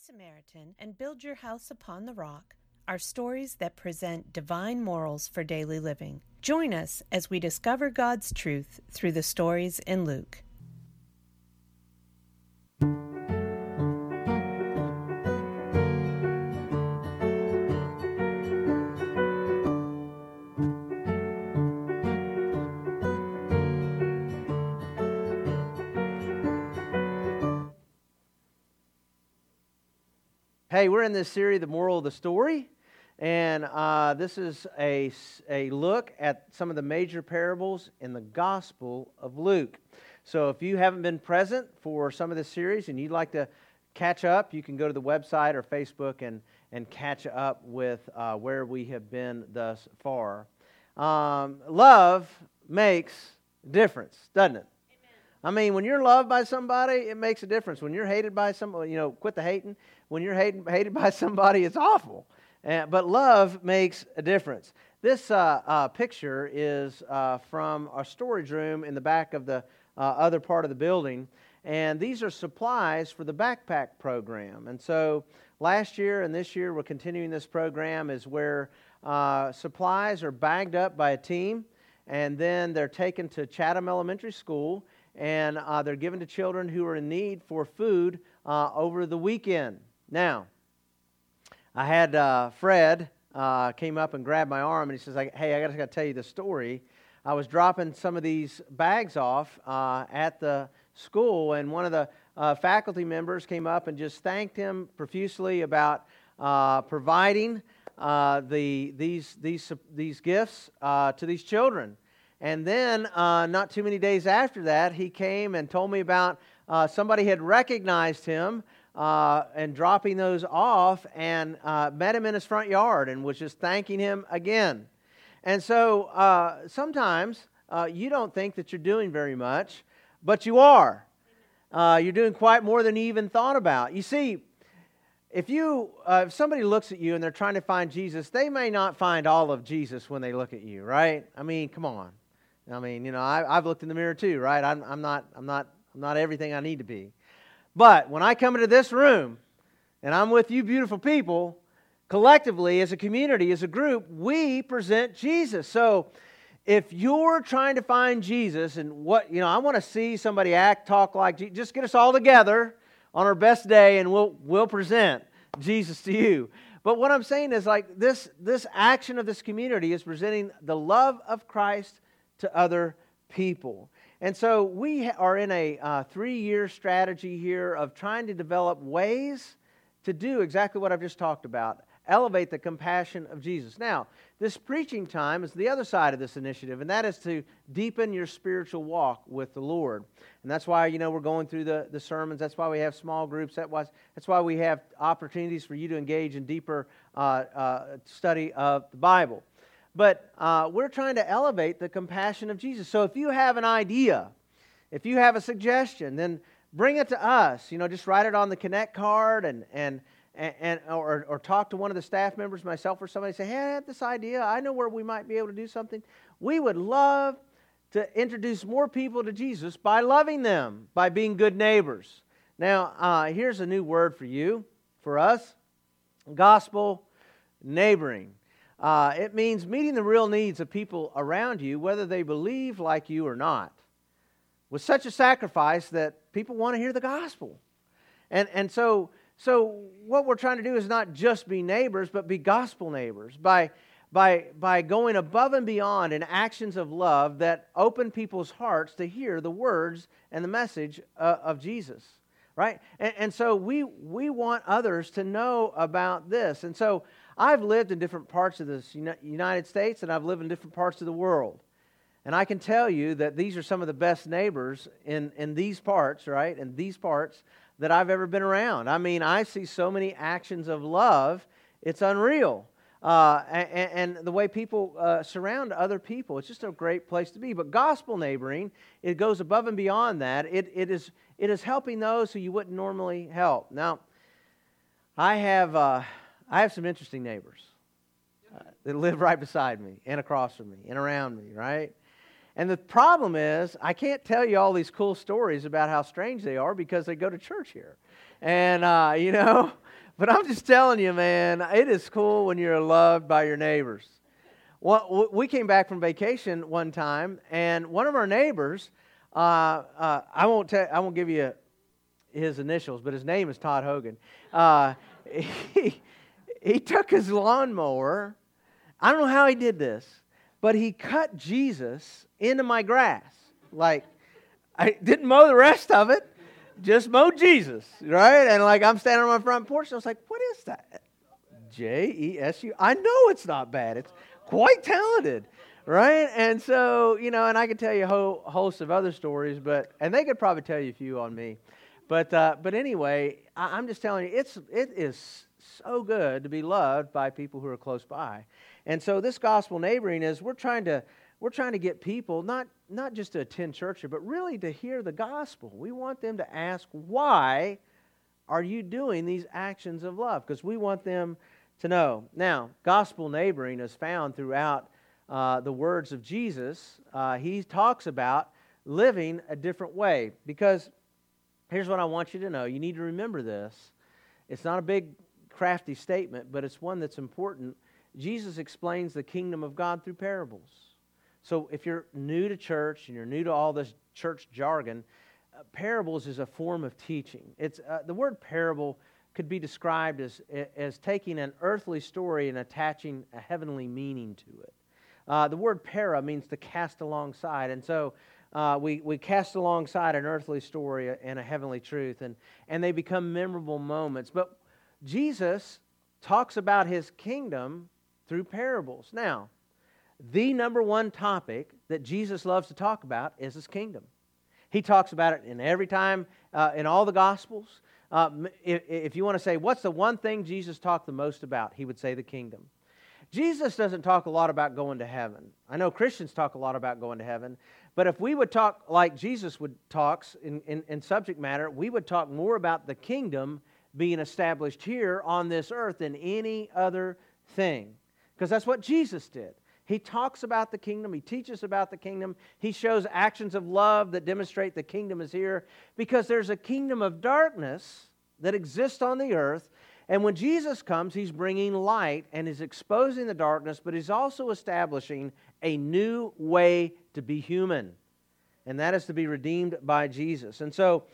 Samaritan and Build Your House Upon the Rock are stories that present divine morals for daily living. Join us as we discover God's truth through the stories in Luke. Hey, we're in this series, The Moral of the Story, and uh, this is a, a look at some of the major parables in the Gospel of Luke. So if you haven't been present for some of this series and you'd like to catch up, you can go to the website or Facebook and, and catch up with uh, where we have been thus far. Um, love makes a difference, doesn't it? I mean, when you're loved by somebody, it makes a difference. When you're hated by somebody, you know, quit the hating. When you're hated, hated by somebody, it's awful. Uh, but love makes a difference. This uh, uh, picture is uh, from our storage room in the back of the uh, other part of the building. And these are supplies for the backpack program. And so last year and this year, we're continuing this program, is where uh, supplies are bagged up by a team, and then they're taken to Chatham Elementary School and uh, they're given to children who are in need for food over the weekend. Now, I had uh, Fred uh, came up and grabbed my arm, and he says, "Hey, I got to tell you the story. I was dropping some of these bags off uh, at the school, and one of the uh, faculty members came up and just thanked him profusely about providing the these these these gifts to these children." And then, uh, not too many days after that, he came and told me about uh, somebody had recognized him uh, and dropping those off and uh, met him in his front yard and was just thanking him again. And so uh, sometimes uh, you don't think that you're doing very much, but you are. you're doing quite more than you even thought about. You see, if you if somebody looks at you and they're trying to find Jesus, they may not find all of Jesus when they look at you, right? I mean, come on. I mean, you know, I, have looked in the mirror too, right? I'm, I'm, not, I'm, not, I'm not everything I need to be. But when I come into this room and I'm with you beautiful people, collectively, as a community, as a group, we present Jesus. So if you're trying to find Jesus and what, you know, I want to see somebody act, talk like Jesus, just get us all together on our best day and we'll, we'll present Jesus to you. But what I'm saying is like this, this action of this community is presenting the love of Christ to other people. And so we are in a uh, three year strategy here of trying to develop ways to do exactly what I've just talked about elevate the compassion of Jesus. Now, this preaching time is the other side of this initiative, and that is to deepen your spiritual walk with the Lord. And that's why, you know, we're going through the, the sermons. That's why we have small groups. That was, that's why we have opportunities for you to engage in deeper uh, uh, study of the Bible but uh, we're trying to elevate the compassion of Jesus. So if you have an idea, if you have a suggestion, then bring it to us. You know, just write it on the Connect card and, and, and, or, or talk to one of the staff members, myself or somebody, say, hey, I have this idea. I know where we might be able to do something. We would love to introduce more people to Jesus by loving them, by being good neighbors. Now, uh, here's a new word for you, for us gospel neighboring. Uh, it means meeting the real needs of people around you, whether they believe like you or not, with such a sacrifice that people want to hear the gospel. And, and so, so, what we're trying to do is not just be neighbors, but be gospel neighbors by, by, by going above and beyond in actions of love that open people's hearts to hear the words and the message uh, of Jesus. Right? And, and so, we, we want others to know about this. And so, I've lived in different parts of the United States and I've lived in different parts of the world. And I can tell you that these are some of the best neighbors in, in these parts, right? In these parts that I've ever been around. I mean, I see so many actions of love, it's unreal. Uh, and, and, the way people uh, surround other people, it's just a great place to be. But gospel neighboring, it goes above and beyond that. It, it, is, it is helping those who you wouldn't normally help. Now, I have. Uh, I have some interesting neighbors uh, that live right beside me and across from me and around me, right? And the problem is, I can't tell you all these cool stories about how strange they are because they go to church here. And, uh, you know, But I'm just telling you, man, it is cool when you're loved by your neighbors. Well, we came back from vacation one time, and one of our neighbors, uh, uh, I won't tell, I won't give you his initials, but his name is Todd Hogan. Uh, he, he took his lawnmower. I don't know how he did this, but he cut Jesus into my grass. Like, I didn't mow the rest of it, just mowed Jesus, right? And like, I'm standing on my front porch, and I was like, what is that? J E S U. I know it's not bad. It's quite talented, right? And so, you know, and I could tell you a whole host of other stories, but, and they could probably tell you a few on me. But, uh, but anyway, I, I'm just telling you, it's, it is so good to be loved by people who are close by. And so this gospel neighboring is we're trying to, we're trying to get people not, not just to attend church, but really to hear the gospel. We want them to ask, why are you doing these actions of love? Because we want them to know. Now, gospel neighboring is found throughout uh, the words of Jesus. Uh, he talks about living a different way because here's what I want you to know. You need to remember this. It's not a big, crafty statement, but it's one that's important. Jesus explains the kingdom of God through parables. So if you're new to church and you're new to all this church jargon, uh, parables is a form of teaching. It's uh, the word parable could be described as, as taking an earthly story and attaching a heavenly meaning to it. Uh, the word para means to cast alongside. And so uh, we, we cast alongside an earthly story and a heavenly truth, and, and they become memorable moments. But Jesus talks about his kingdom through parables. Now, the number one topic that Jesus loves to talk about is his kingdom. He talks about it in every time, uh, in all the Gospels. Uh, if, if you want to say, what's the one thing Jesus talked the most about? He would say the kingdom. Jesus doesn't talk a lot about going to heaven. I know Christians talk a lot about going to heaven, but if we would talk like Jesus would talks in, in, in subject matter, we would talk more about the kingdom being established here on this earth than any other thing. Because that's what Jesus did. He talks about the kingdom, he teaches about the kingdom, he shows actions of love that demonstrate the kingdom is here because there's a kingdom of darkness that exists on the earth. And when Jesus comes, he's bringing light and is exposing the darkness, but he's also establishing a new way to be human. And that is to be redeemed by Jesus. And so,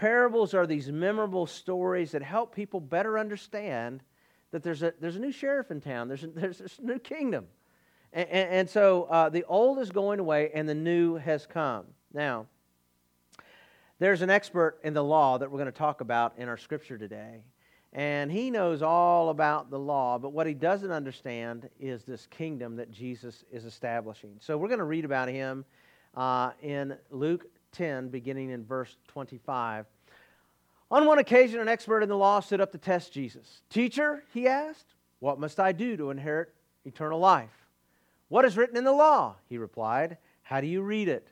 parables are these memorable stories that help people better understand that there's a, there's a new sheriff in town, there's a, there's a new kingdom. And, and, and so uh, the old is going away and the new has come. Now, there's an expert in the law that we're going to talk about in our scripture today. And he knows all about the law, but what he doesn't understand is this kingdom that Jesus is establishing. So we're going to read about him uh, in Luke 10, beginning in verse 25. On one occasion, an expert in the law stood up to test Jesus. Teacher, he asked, what must I do to inherit eternal life? What is written in the law? He replied. How do you read it?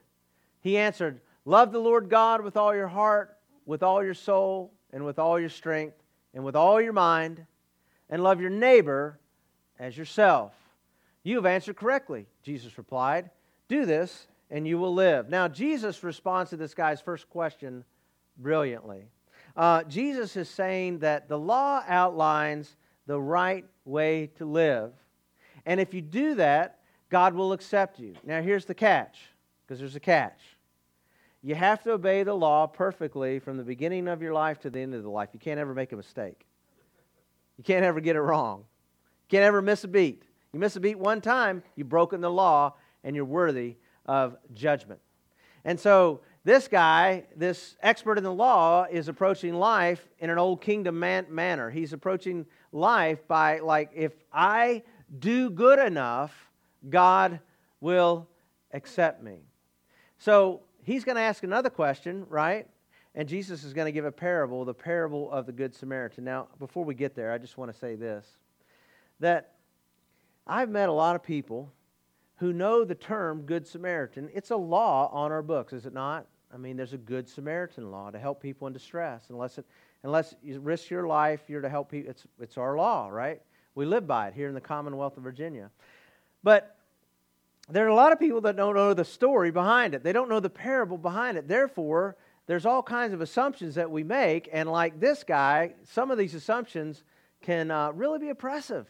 He answered, Love the Lord God with all your heart, with all your soul, and with all your strength, and with all your mind, and love your neighbor as yourself. You have answered correctly, Jesus replied. Do this, and you will live. Now, Jesus responds to this guy's first question brilliantly. Uh, Jesus is saying that the law outlines the right way to live. And if you do that, God will accept you. Now, here's the catch, because there's a catch. You have to obey the law perfectly from the beginning of your life to the end of the life. You can't ever make a mistake. You can't ever get it wrong. You can't ever miss a beat. You miss a beat one time, you've broken the law, and you're worthy of judgment. And so, this guy, this expert in the law, is approaching life in an old kingdom man- manner. He's approaching life by, like, if I do good enough, God will accept me. So he's going to ask another question, right? And Jesus is going to give a parable, the parable of the Good Samaritan. Now, before we get there, I just want to say this that I've met a lot of people who know the term Good Samaritan. It's a law on our books, is it not? I mean, there's a Good Samaritan law to help people in distress. Unless, it, unless you risk your life, you're to help people. It's, it's our law, right? We live by it here in the Commonwealth of Virginia. But there are a lot of people that don't know the story behind it. They don't know the parable behind it. Therefore, there's all kinds of assumptions that we make. And like this guy, some of these assumptions can uh, really be oppressive,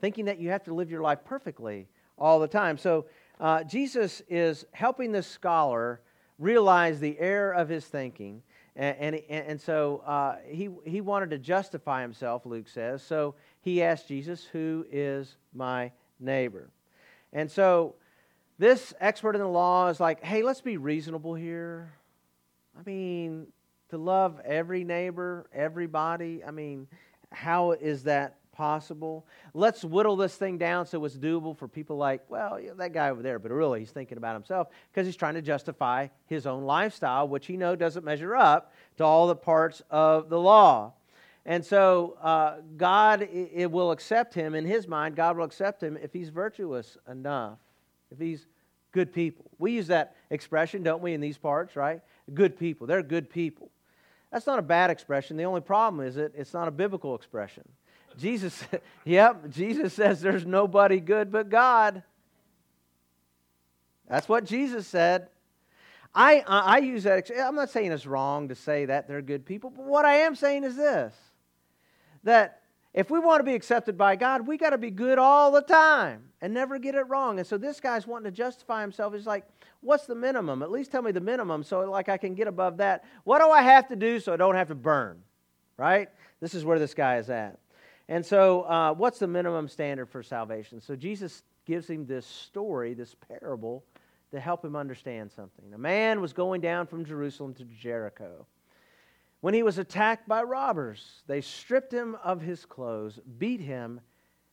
thinking that you have to live your life perfectly all the time. So uh, Jesus is helping this scholar realize the error of his thinking. And, and, and so uh, he, he wanted to justify himself, Luke says. So he asked Jesus, Who is my neighbor? And so this expert in the law is like, Hey, let's be reasonable here. I mean, to love every neighbor, everybody, I mean, how is that possible? Let's whittle this thing down so it's doable for people like, well, that guy over there, but really he's thinking about himself because he's trying to justify his own lifestyle, which he know doesn't measure up to all the parts of the law. And so uh, God it will accept him in his mind. God will accept him if he's virtuous enough, if he's good people. We use that expression, don't we, in these parts, right? Good people. They're good people. That's not a bad expression. The only problem is it it's not a biblical expression. Jesus, yep, Jesus says there's nobody good but God. That's what Jesus said. I, I use that. I'm not saying it's wrong to say that they're good people, but what I am saying is this that if we want to be accepted by God, we got to be good all the time and never get it wrong. And so this guy's wanting to justify himself. He's like, what's the minimum? At least tell me the minimum so like I can get above that. What do I have to do so I don't have to burn? Right? This is where this guy is at. And so, uh, what's the minimum standard for salvation? So, Jesus gives him this story, this parable, to help him understand something. A man was going down from Jerusalem to Jericho. When he was attacked by robbers, they stripped him of his clothes, beat him,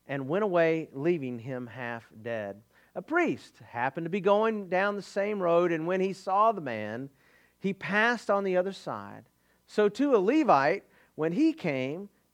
and went away, leaving him half dead. A priest happened to be going down the same road, and when he saw the man, he passed on the other side. So, too, a Levite, when he came,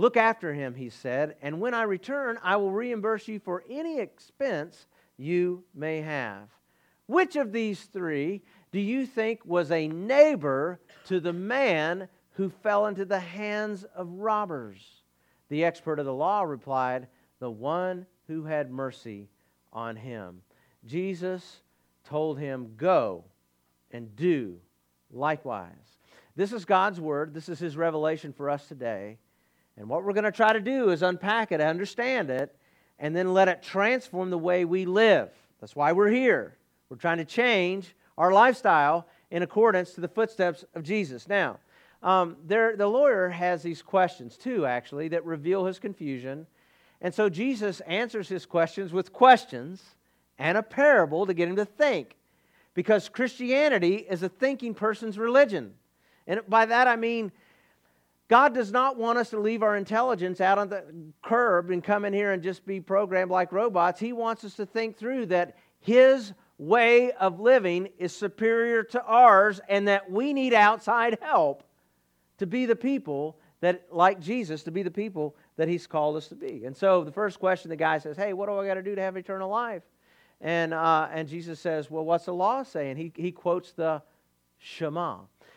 Look after him, he said, and when I return, I will reimburse you for any expense you may have. Which of these three do you think was a neighbor to the man who fell into the hands of robbers? The expert of the law replied, The one who had mercy on him. Jesus told him, Go and do likewise. This is God's word. This is his revelation for us today. And what we're going to try to do is unpack it, understand it, and then let it transform the way we live. That's why we're here. We're trying to change our lifestyle in accordance to the footsteps of Jesus. Now, um, there, the lawyer has these questions too, actually, that reveal his confusion. And so Jesus answers his questions with questions and a parable to get him to think. Because Christianity is a thinking person's religion. And by that I mean God does not want us to leave our intelligence out on the curb and come in here and just be programmed like robots. He wants us to think through that His way of living is superior to ours and that we need outside help to be the people that, like Jesus, to be the people that He's called us to be. And so the first question the guy says, Hey, what do I got to do to have eternal life? And, uh, and Jesus says, Well, what's the law saying? He, he quotes the Shema.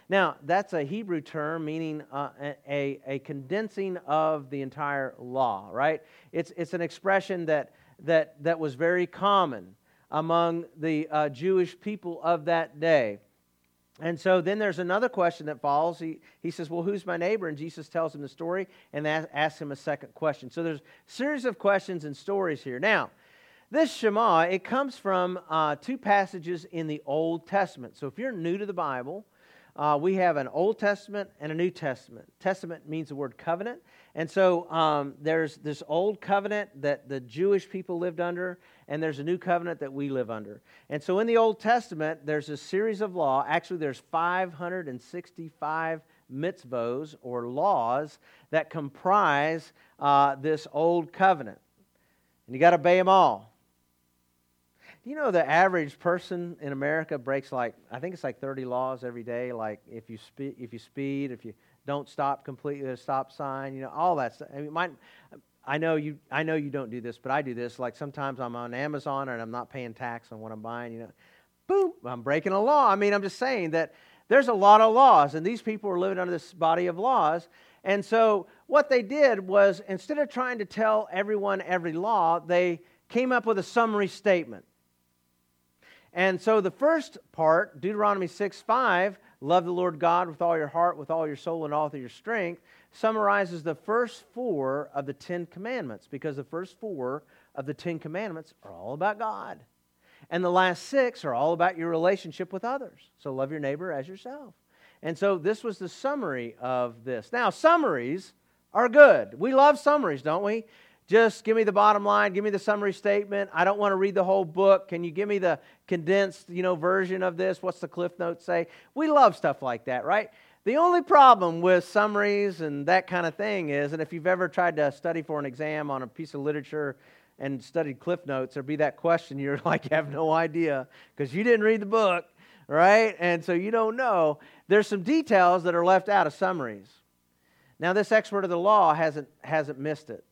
Now, that's a Hebrew term meaning uh, a, a condensing of the entire law, right? It's, it's an expression that, that, that was very common among the uh, Jewish people of that day. And so then there's another question that follows. He, he says, Well, who's my neighbor? And Jesus tells him the story and asks him a second question. So there's a series of questions and stories here. Now, this Shema, it comes from uh, two passages in the Old Testament. So if you're new to the Bible, uh, we have an Old Testament and a New Testament. Testament means the word covenant. And so um, there's this old covenant that the Jewish people lived under, and there's a new covenant that we live under. And so in the Old Testament, there's a series of law. Actually, there's 565 mitzvos or laws that comprise uh, this old covenant. And you got to obey them all. Do you know the average person in America breaks like I think it's like 30 laws every day. Like if you speed, if you speed, if you don't stop completely at a stop sign, you know all that stuff. I mean, might, I know you I know you don't do this, but I do this. Like sometimes I'm on Amazon and I'm not paying tax on what I'm buying, you know. Boom, I'm breaking a law. I mean, I'm just saying that there's a lot of laws, and these people are living under this body of laws. And so what they did was instead of trying to tell everyone every law, they came up with a summary statement. And so the first part, Deuteronomy 6 5, love the Lord God with all your heart, with all your soul, and all of your strength, summarizes the first four of the Ten Commandments because the first four of the Ten Commandments are all about God. And the last six are all about your relationship with others. So love your neighbor as yourself. And so this was the summary of this. Now, summaries are good. We love summaries, don't we? Just give me the bottom line, give me the summary statement. I don't want to read the whole book. Can you give me the condensed, you know, version of this? What's the cliff notes say? We love stuff like that, right? The only problem with summaries and that kind of thing is, and if you've ever tried to study for an exam on a piece of literature and studied cliff notes, there'd be that question you're like, have no idea because you didn't read the book, right? And so you don't know. There's some details that are left out of summaries. Now, this expert of the law hasn't, hasn't missed it.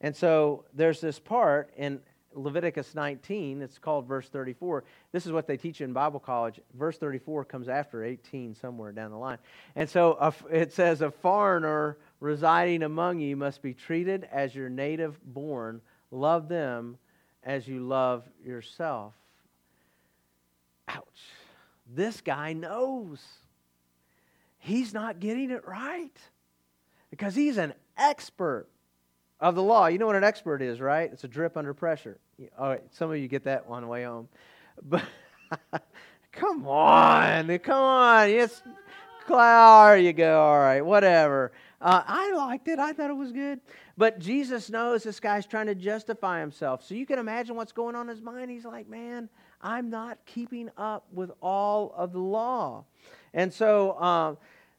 And so there's this part in Leviticus 19, it's called verse 34. This is what they teach in Bible college. Verse 34 comes after 18 somewhere down the line. And so it says, A foreigner residing among you must be treated as your native born. Love them as you love yourself. Ouch. This guy knows. He's not getting it right because he's an expert of the law. You know what an expert is, right? It's a drip under pressure. All right, some of you get that one way home. But come on, come on. Yes, there you go. All right, whatever. Uh, I liked it. I thought it was good. But Jesus knows this guy's trying to justify himself. So you can imagine what's going on in his mind. He's like, man, I'm not keeping up with all of the law. And so uh,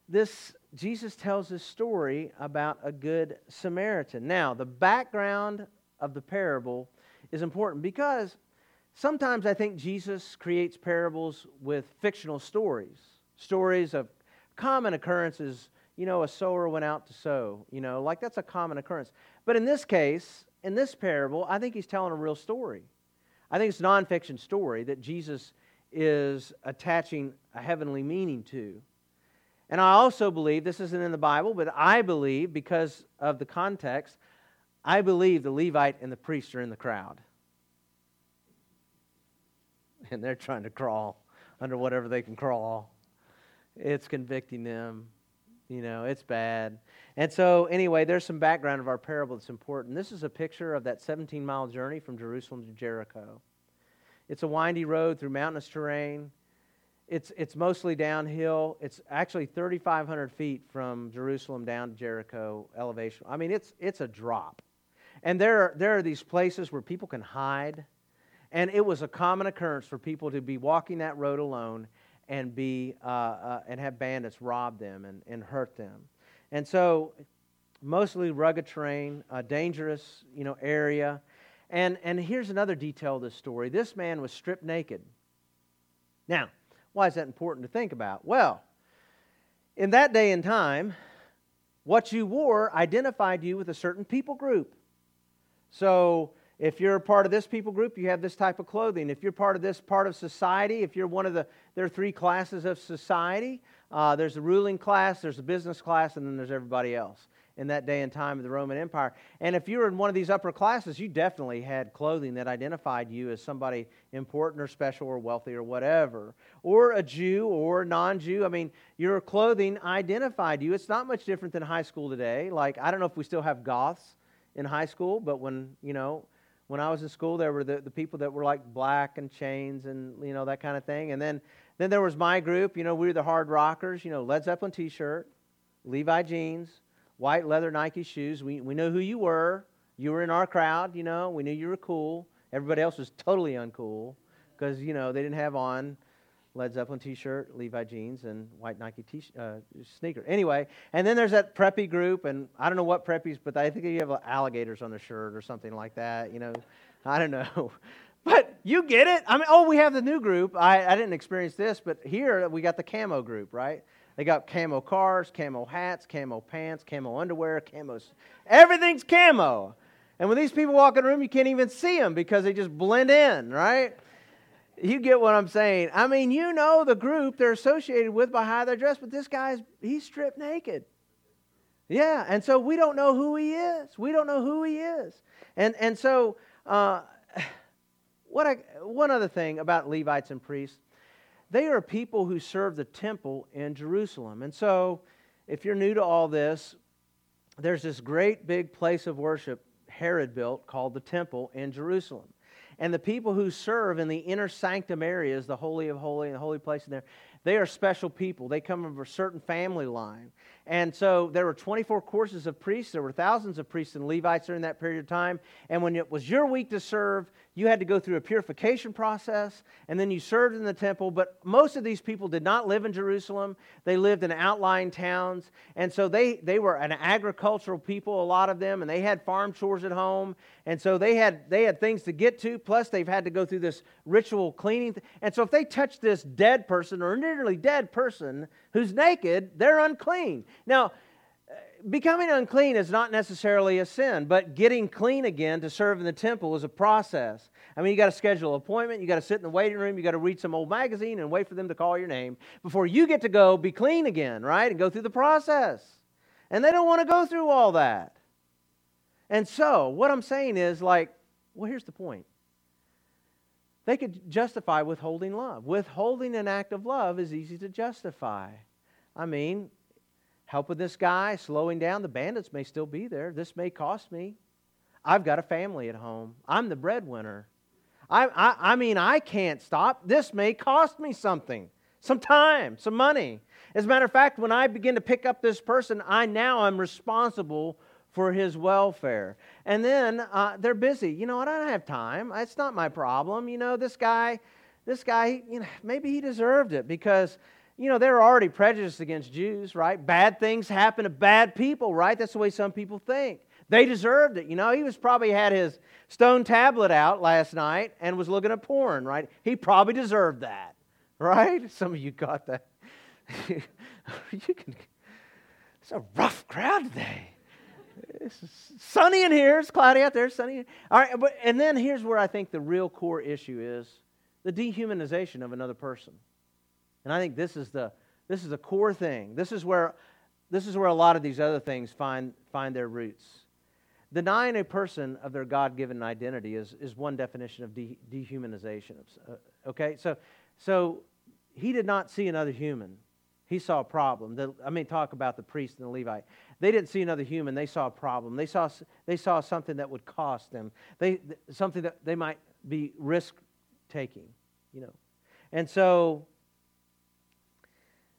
this Jesus tells this story about a good Samaritan. Now, the background of the parable is important because sometimes I think Jesus creates parables with fictional stories, stories of common occurrences. You know, a sower went out to sow, you know, like that's a common occurrence. But in this case, in this parable, I think he's telling a real story. I think it's a nonfiction story that Jesus is attaching a heavenly meaning to. And I also believe, this isn't in the Bible, but I believe, because of the context, I believe the Levite and the priest are in the crowd. And they're trying to crawl under whatever they can crawl. It's convicting them. You know, it's bad. And so, anyway, there's some background of our parable that's important. This is a picture of that 17 mile journey from Jerusalem to Jericho. It's a windy road through mountainous terrain. It's, it's mostly downhill. It's actually 3,500 feet from Jerusalem down to Jericho elevation. I mean, it's, it's a drop. And there are, there are these places where people can hide. And it was a common occurrence for people to be walking that road alone and, be, uh, uh, and have bandits rob them and, and hurt them. And so, mostly rugged terrain, a dangerous you know, area. And, and here's another detail of this story this man was stripped naked. Now, why is that important to think about? Well, in that day and time, what you wore identified you with a certain people group. So, if you're a part of this people group, you have this type of clothing. If you're part of this part of society, if you're one of the, there are three classes of society. Uh, there's a ruling class, there's a business class, and then there's everybody else in that day and time of the Roman Empire. And if you were in one of these upper classes, you definitely had clothing that identified you as somebody important or special or wealthy or whatever. Or a Jew or non Jew. I mean, your clothing identified you. It's not much different than high school today. Like, I don't know if we still have goths in high school, but when, you know, when I was in school, there were the, the people that were like black and chains and, you know, that kind of thing. And then, then there was my group. You know, we were the hard rockers, you know, Led Zeppelin t shirt, Levi jeans, white leather Nike shoes. We, we knew who you were. You were in our crowd, you know. We knew you were cool. Everybody else was totally uncool because, you know, they didn't have on Led Zeppelin t-shirt, Levi jeans, and white Nike t- uh, sneaker. Anyway, and then there's that preppy group, and I don't know what preppies, but I think you have alligators on their shirt or something like that. You know, I don't know. But you get it. I mean, oh, we have the new group. I, I didn't experience this, but here we got the camo group, right? They got camo cars, camo hats, camo pants, camo underwear, camo. Everything's camo. And when these people walk in the room, you can't even see them because they just blend in, right? You get what I'm saying. I mean, you know the group they're associated with by how they're dressed, but this guy's, he's stripped naked. Yeah, and so we don't know who he is. We don't know who he is. And, and so, uh, what I, one other thing about Levites and priests, they are people who serve the temple in Jerusalem. And so, if you're new to all this, there's this great big place of worship Herod built called the temple in Jerusalem. And the people who serve in the inner sanctum areas, the Holy of Holy and the holy place in there, they are special people. They come from a certain family line. And so there were 24 courses of priests. There were thousands of priests and Levites during that period of time. And when it was your week to serve, you had to go through a purification process, and then you served in the temple. But most of these people did not live in Jerusalem. They lived in outlying towns. And so they, they were an agricultural people, a lot of them, and they had farm chores at home. And so they had, they had things to get to, plus they've had to go through this ritual cleaning. And so if they touch this dead person or nearly dead person who's naked, they're unclean. Now, becoming unclean is not necessarily a sin, but getting clean again to serve in the temple is a process. I mean, you got to schedule an appointment, you got to sit in the waiting room, you got to read some old magazine and wait for them to call your name before you get to go be clean again, right? And go through the process. And they don't want to go through all that. And so, what I'm saying is like, well, here's the point. They could justify withholding love. Withholding an act of love is easy to justify. I mean, helping this guy, slowing down. The bandits may still be there. This may cost me. I've got a family at home. I'm the breadwinner. I, I, I mean, I can't stop. This may cost me something, some time, some money. As a matter of fact, when I begin to pick up this person, I now am responsible for his welfare. And then uh, they're busy. You know what? I don't have time. It's not my problem. You know, this guy, this guy, you know, maybe he deserved it because you know, they're already prejudiced against Jews, right? Bad things happen to bad people, right? That's the way some people think. They deserved it. You know, he was probably had his stone tablet out last night and was looking at porn, right? He probably deserved that, right? Some of you got that. you can, it's a rough crowd today. It's sunny in here. It's cloudy out there. Sunny. All right, but and then here's where I think the real core issue is: the dehumanization of another person. And I think this is the this is the core thing. This is where this is where a lot of these other things find find their roots. Denying a person of their God-given identity is, is one definition of de- dehumanization. Uh, okay, so so he did not see another human. He saw a problem. The, I mean, talk about the priest and the Levite. They didn't see another human. They saw a problem. They saw they saw something that would cost them. They something that they might be risk taking. You know, and so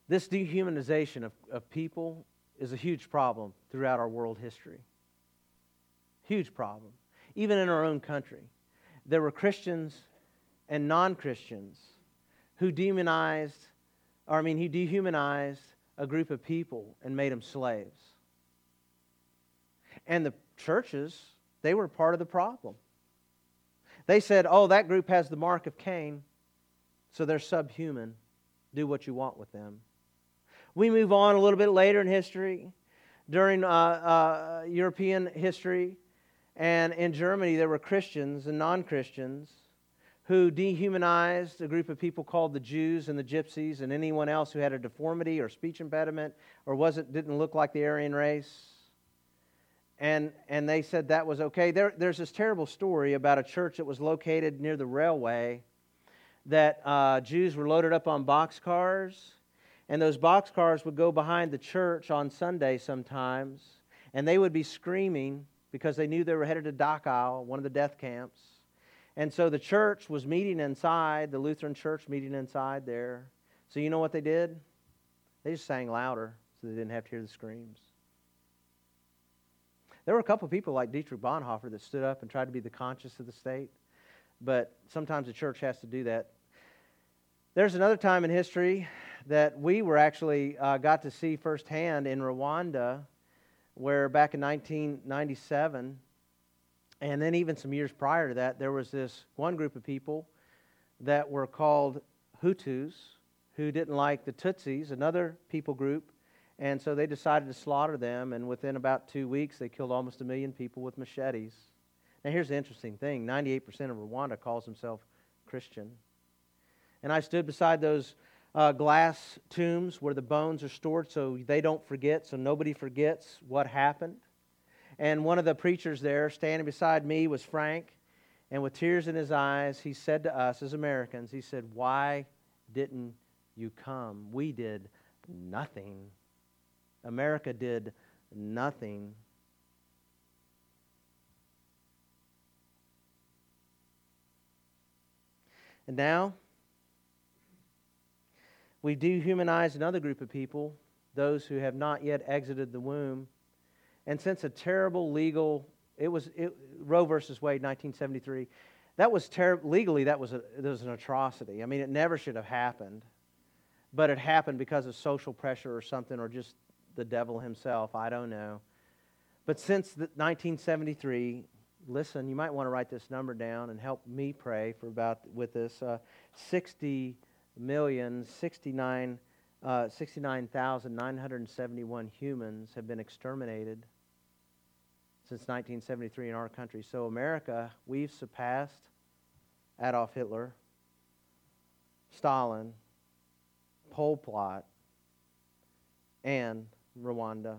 this dehumanization of, of people is a huge problem throughout our world history. Huge problem. Even in our own country. There were Christians and non Christians who demonized, or I mean, he dehumanized a group of people and made them slaves. And the churches, they were part of the problem. They said, oh, that group has the mark of Cain, so they're subhuman. Do what you want with them. We move on a little bit later in history, during uh, uh, European history, and in Germany, there were Christians and non Christians who dehumanized a group of people called the Jews and the Gypsies and anyone else who had a deformity or speech impediment or wasn't, didn't look like the Aryan race. And, and they said that was okay. There, there's this terrible story about a church that was located near the railway that uh, Jews were loaded up on boxcars and those boxcars would go behind the church on Sunday sometimes, and they would be screaming because they knew they were headed to Dachau, one of the death camps. And so the church was meeting inside, the Lutheran church meeting inside there. So you know what they did? They just sang louder so they didn't have to hear the screams. There were a couple of people like Dietrich Bonhoeffer that stood up and tried to be the conscience of the state, but sometimes the church has to do that. There's another time in history that we were actually uh, got to see firsthand in Rwanda, where back in 1997, and then even some years prior to that, there was this one group of people that were called Hutus who didn't like the Tutsis, another people group, and so they decided to slaughter them. And within about two weeks, they killed almost a million people with machetes. Now, here's the interesting thing 98% of Rwanda calls himself Christian. And I stood beside those uh, glass tombs where the bones are stored so they don't forget, so nobody forgets what happened. And one of the preachers there standing beside me was Frank. And with tears in his eyes, he said to us as Americans, he said, Why didn't you come? We did nothing. America did nothing. And now, we dehumanize another group of people, those who have not yet exited the womb. And since a terrible legal, it was it, Roe versus Wade, 1973, that was terrible. Legally, that was, a, that was an atrocity. I mean, it never should have happened. But it happened because of social pressure or something, or just the devil himself. I don't know. But since 1973, listen, you might want to write this number down and help me pray for about with this. Uh, 60 million, 69, uh, 69,971 humans have been exterminated since 1973 in our country. So, America, we've surpassed Adolf Hitler, Stalin, Pol Pot, and Rwanda.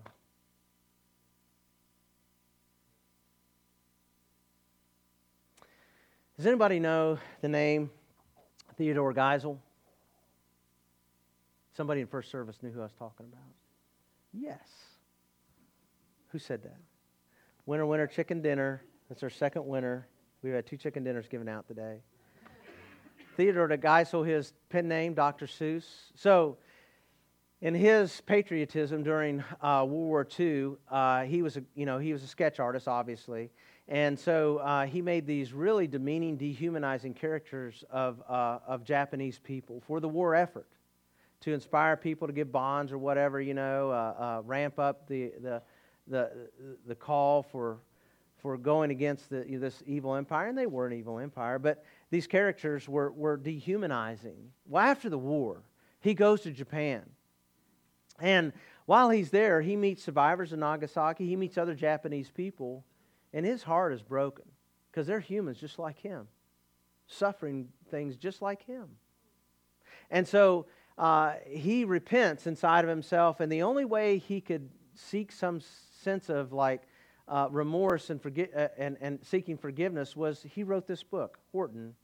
Does anybody know the name Theodore Geisel? Somebody in first service knew who I was talking about. Yes. Who said that? Winter, winter, chicken dinner. That's our second winter. We've had two chicken dinners given out today. Theodore de Geisel, his pen name, Dr. Seuss. So, in his patriotism during uh, World War II, uh, he was a, you know he was a sketch artist, obviously, and so uh, he made these really demeaning, dehumanizing characters of uh, of Japanese people for the war effort to inspire people to give bonds or whatever, you know, uh, uh, ramp up the, the, the, the call for, for going against the, this evil empire. And they were an evil empire, but these characters were, were dehumanizing. Well, after the war, he goes to Japan. And while he's there, he meets survivors of Nagasaki, he meets other Japanese people, and his heart is broken because they're humans just like him, suffering things just like him. And so uh, he repents inside of himself, and the only way he could seek some sense of like uh, remorse and, forgi- uh, and, and seeking forgiveness was he wrote this book, Horton,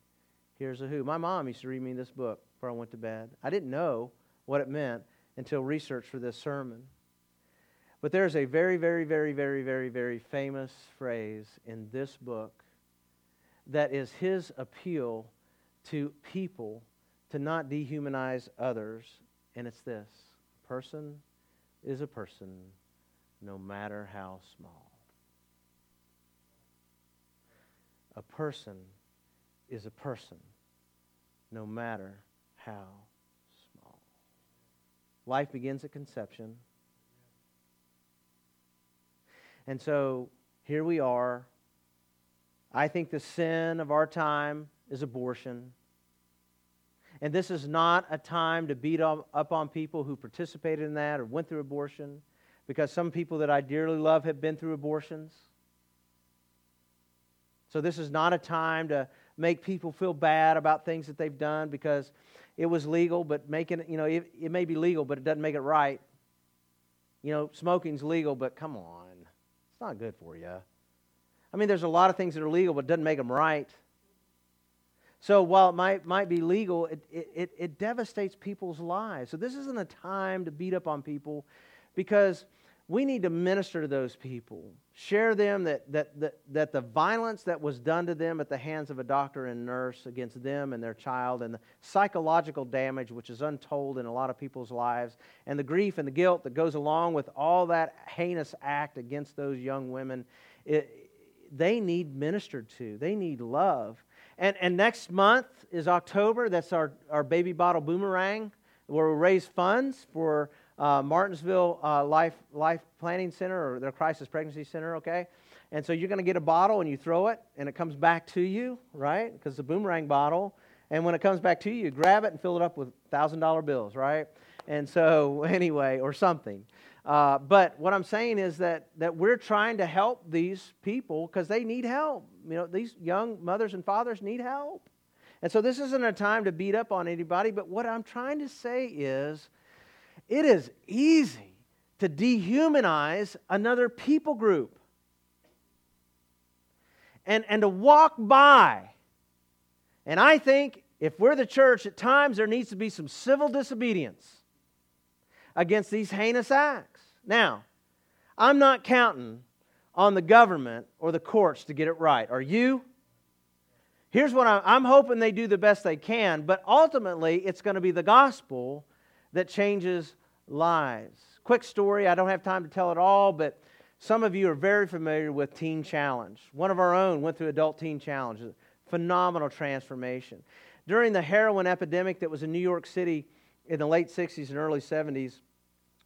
Hears a Who. My mom used to read me this book before I went to bed. I didn't know what it meant until research for this sermon. But there's a very, very, very, very, very, very famous phrase in this book that is his appeal to people to not dehumanize others, and it's this person is a person no matter how small. A person is a person no matter how small. Life begins at conception. And so here we are. I think the sin of our time is abortion. And this is not a time to beat up on people who participated in that or went through abortion, because some people that I dearly love have been through abortions. So this is not a time to make people feel bad about things that they've done because it was legal, but making you know, it, it may be legal, but it doesn't make it right. You know, smoking's legal, but come on. It's not good for you. I mean, there's a lot of things that are legal, but it doesn't make them right. So while it might, might be legal, it, it, it devastates people's lives. So this isn't a time to beat up on people because we need to minister to those people, share them that, that, that, that the violence that was done to them at the hands of a doctor and nurse against them and their child, and the psychological damage which is untold in a lot of people's lives, and the grief and the guilt that goes along with all that heinous act against those young women, it, they need ministered to. They need love. And, and next month is October. That's our, our baby bottle boomerang, where we raise funds for uh, Martinsville uh, Life, Life Planning Center or their Crisis Pregnancy Center, okay? And so you're going to get a bottle and you throw it, and it comes back to you, right? Because it's a boomerang bottle. And when it comes back to you, you grab it and fill it up with $1,000 bills, right? And so, anyway, or something. Uh, but what I'm saying is that, that we're trying to help these people because they need help. You know, these young mothers and fathers need help. And so this isn't a time to beat up on anybody, but what I'm trying to say is it is easy to dehumanize another people group and, and to walk by. And I think if we're the church, at times there needs to be some civil disobedience against these heinous acts. Now, I'm not counting on the government or the courts to get it right. Are you? Here's what I'm, I'm hoping they do the best they can, but ultimately it's going to be the gospel that changes lives. Quick story, I don't have time to tell it all, but some of you are very familiar with Teen Challenge. One of our own went through Adult Teen Challenge. Phenomenal transformation. During the heroin epidemic that was in New York City in the late 60s and early 70s,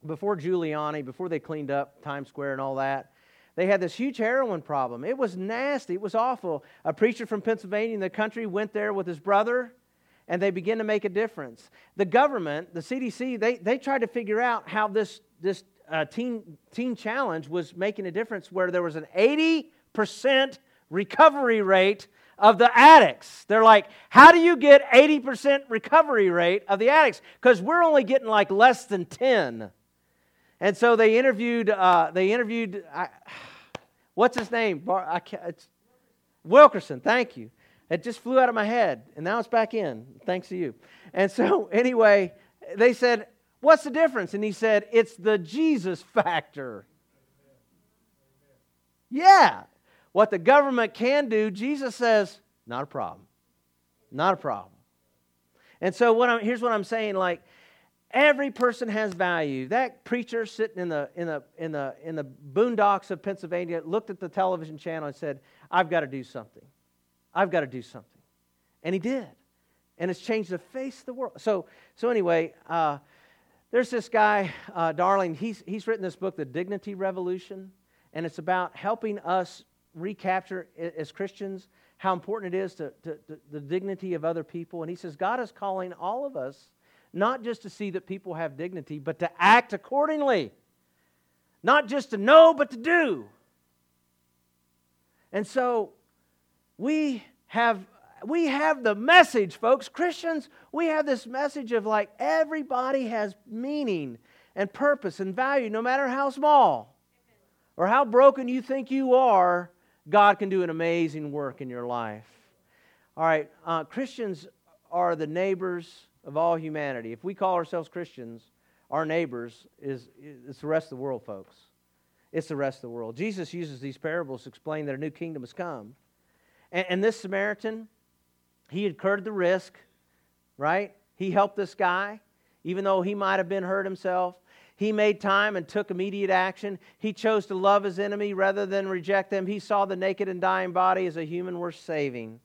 before Giuliani, before they cleaned up Times Square and all that, they had this huge heroin problem. It was nasty. It was awful. A preacher from Pennsylvania in the country went there with his brother, and they begin to make a difference. The government, the CDC, they, they tried to figure out how this, this uh, teen, teen challenge was making a difference where there was an 80% recovery rate of the addicts. They're like, how do you get 80% recovery rate of the addicts? Because we're only getting like less than 10. And so they interviewed, uh, they interviewed, I, what's his name? Bar, I can't, Wilkerson, thank you. It just flew out of my head, and now it's back in, thanks to you. And so, anyway, they said, What's the difference? And he said, It's the Jesus factor. Yeah. What the government can do, Jesus says, not a problem. Not a problem. And so what I'm, here's what I'm saying like, Every person has value. That preacher sitting in the, in, the, in, the, in the boondocks of Pennsylvania looked at the television channel and said, I've got to do something. I've got to do something. And he did. And it's changed the face of the world. So, so anyway, uh, there's this guy, uh, Darling, he's, he's written this book, The Dignity Revolution, and it's about helping us recapture as Christians how important it is to, to, to the dignity of other people. And he says, God is calling all of us not just to see that people have dignity, but to act accordingly. Not just to know, but to do. And so we have we have the message, folks. Christians, we have this message of like everybody has meaning and purpose and value, no matter how small or how broken you think you are. God can do an amazing work in your life. All right, uh, Christians are the neighbors of all humanity. If we call ourselves Christians, our neighbors is it's the rest of the world, folks. It's the rest of the world. Jesus uses these parables to explain that a new kingdom has come. And, and this Samaritan, he incurred the risk, right? He helped this guy, even though he might have been hurt himself. He made time and took immediate action. He chose to love his enemy rather than reject them. He saw the naked and dying body as a human worth saving.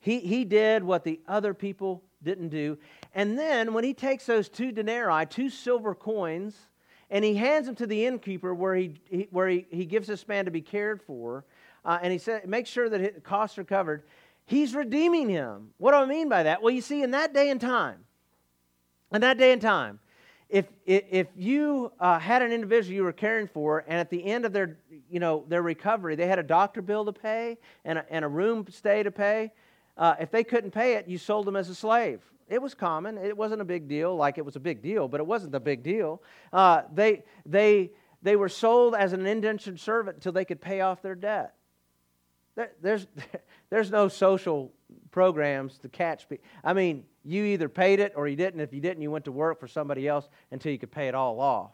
He, he did what the other people didn't do. And then when he takes those two denarii, two silver coins, and he hands them to the innkeeper where he, he where he, he gives this man to be cared for, uh, and he said, make sure that his costs are covered. He's redeeming him. What do I mean by that? Well, you see, in that day and time, in that day and time, if, if you uh, had an individual you were caring for, and at the end of their, you know, their recovery, they had a doctor bill to pay and a, and a room stay to pay, uh, if they couldn't pay it, you sold them as a slave. It was common. It wasn't a big deal, like it was a big deal, but it wasn't a big deal. Uh, they, they, they were sold as an indentured servant until they could pay off their debt. There's, there's no social programs to catch people. I mean, you either paid it or you didn't. If you didn't, you went to work for somebody else until you could pay it all off.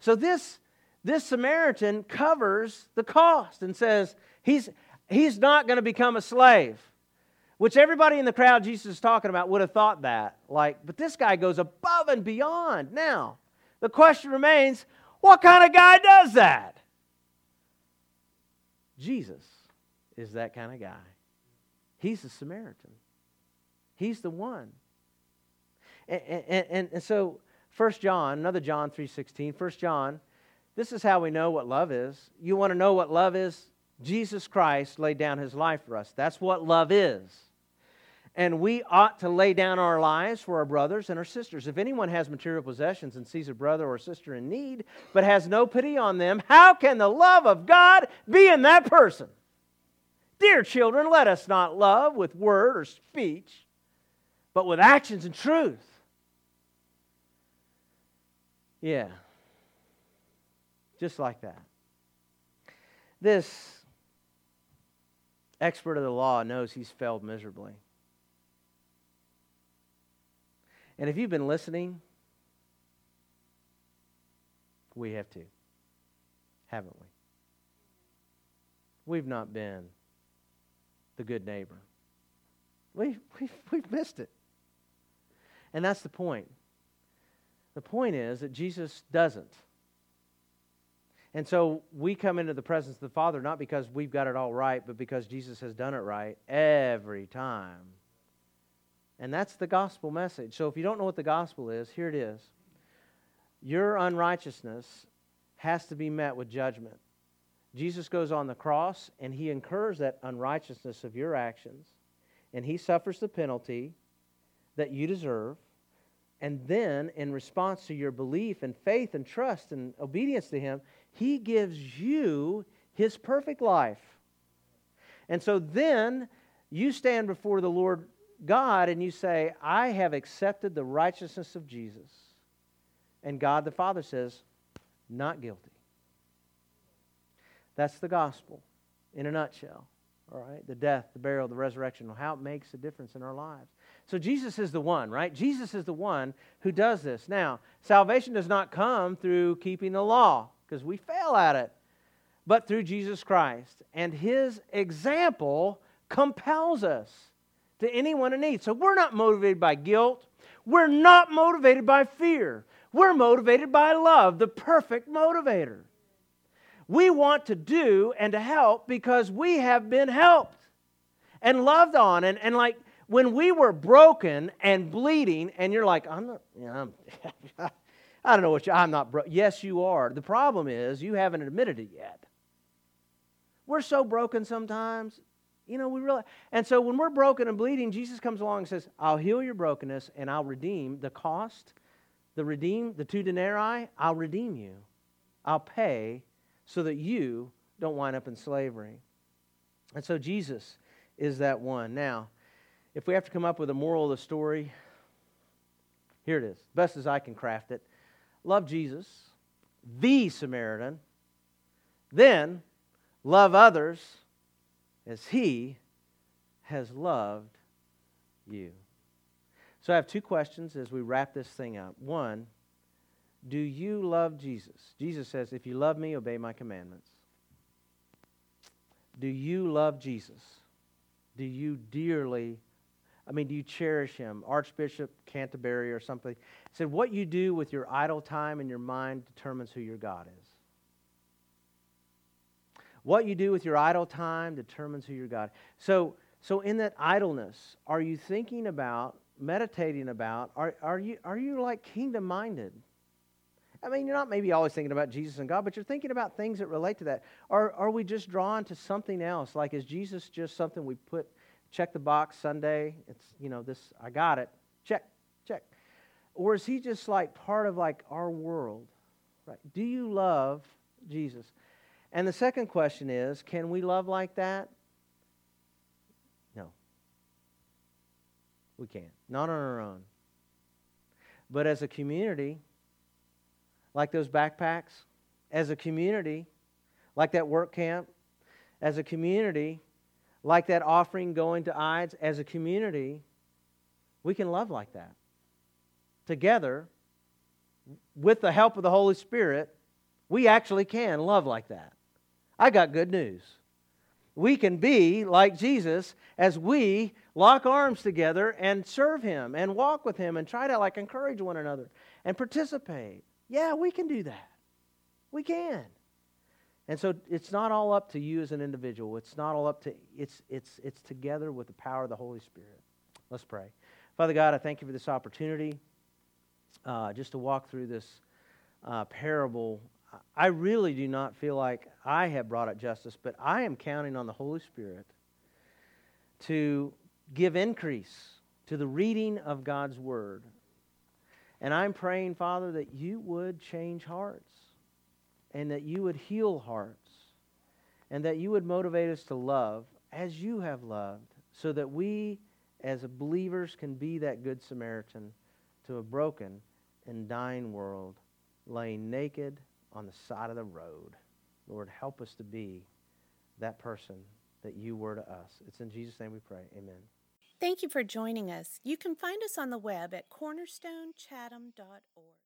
So this, this Samaritan covers the cost and says he's, he's not going to become a slave. Which everybody in the crowd Jesus is talking about would have thought that. Like, but this guy goes above and beyond. Now, the question remains what kind of guy does that? Jesus is that kind of guy. He's the Samaritan, he's the one. And, and, and, and so, 1 John, another John 3.16, 1 John, this is how we know what love is. You want to know what love is? Jesus Christ laid down his life for us. That's what love is. and we ought to lay down our lives for our brothers and our sisters. If anyone has material possessions and sees a brother or sister in need, but has no pity on them, how can the love of God be in that person? Dear children, let us not love with word or speech, but with actions and truth. Yeah. Just like that. This expert of the law knows he's failed miserably. And if you've been listening, we have too, haven't we? We've not been the good neighbor. We, we've, we've missed it. And that's the point. The point is that Jesus doesn't. And so we come into the presence of the Father not because we've got it all right, but because Jesus has done it right every time. And that's the gospel message. So if you don't know what the gospel is, here it is. Your unrighteousness has to be met with judgment. Jesus goes on the cross and he incurs that unrighteousness of your actions, and he suffers the penalty that you deserve. And then, in response to your belief and faith and trust and obedience to him, he gives you his perfect life. And so then you stand before the Lord God and you say, I have accepted the righteousness of Jesus. And God the Father says, not guilty. That's the gospel in a nutshell. All right? The death, the burial, the resurrection, how it makes a difference in our lives. So Jesus is the one, right? Jesus is the one who does this. Now, salvation does not come through keeping the law because we fail at it, but through Jesus Christ. And his example compels us to anyone in need. So we're not motivated by guilt. We're not motivated by fear. We're motivated by love, the perfect motivator. We want to do and to help because we have been helped and loved on. And, and like when we were broken and bleeding, and you're like, I'm not, you know, I'm, I don't know what you, I'm not broke. Yes, you are. The problem is you haven't admitted it yet. We're so broken sometimes. You know, we really, and so when we're broken and bleeding, Jesus comes along and says, I'll heal your brokenness and I'll redeem the cost, the redeem, the two denarii, I'll redeem you. I'll pay so that you don't wind up in slavery. And so Jesus is that one. Now, if we have to come up with a moral of the story, here it is, best as I can craft it. Love Jesus, the Samaritan, then love others as he has loved you. So I have two questions as we wrap this thing up. One, do you love Jesus? Jesus says, If you love me, obey my commandments. Do you love Jesus? Do you dearly, I mean, do you cherish him? Archbishop Canterbury or something said, What you do with your idle time and your mind determines who your God is. What you do with your idle time determines who your God. So, so in that idleness, are you thinking about, meditating about, are, are, you, are you like kingdom minded? I mean, you're not maybe always thinking about Jesus and God, but you're thinking about things that relate to that. Are, are we just drawn to something else? Like, is Jesus just something we put, check the box Sunday? It's, you know, this, I got it. Check, check. Or is he just like part of like our world? Right? Do you love Jesus? And the second question is can we love like that? No. We can't. Not on our own. But as a community, like those backpacks, as a community, like that work camp, as a community, like that offering going to IDES, as a community, we can love like that. Together, with the help of the Holy Spirit, we actually can love like that. I got good news. We can be like Jesus as we lock arms together and serve Him and walk with Him and try to like encourage one another and participate. Yeah, we can do that. We can. And so it's not all up to you as an individual. It's not all up to it's it's it's together with the power of the Holy Spirit. Let's pray. Father God, I thank you for this opportunity uh, just to walk through this uh, parable I really do not feel like I have brought it justice, but I am counting on the Holy Spirit to give increase to the reading of God's Word. And I'm praying, Father, that you would change hearts and that you would heal hearts and that you would motivate us to love as you have loved so that we as believers can be that good Samaritan to a broken and dying world laying naked on the side of the road. Lord, help us to be that person that you were to us. It's in Jesus' name we pray. Amen. Thank you for joining us. You can find us on the web at cornerstonechatham.org.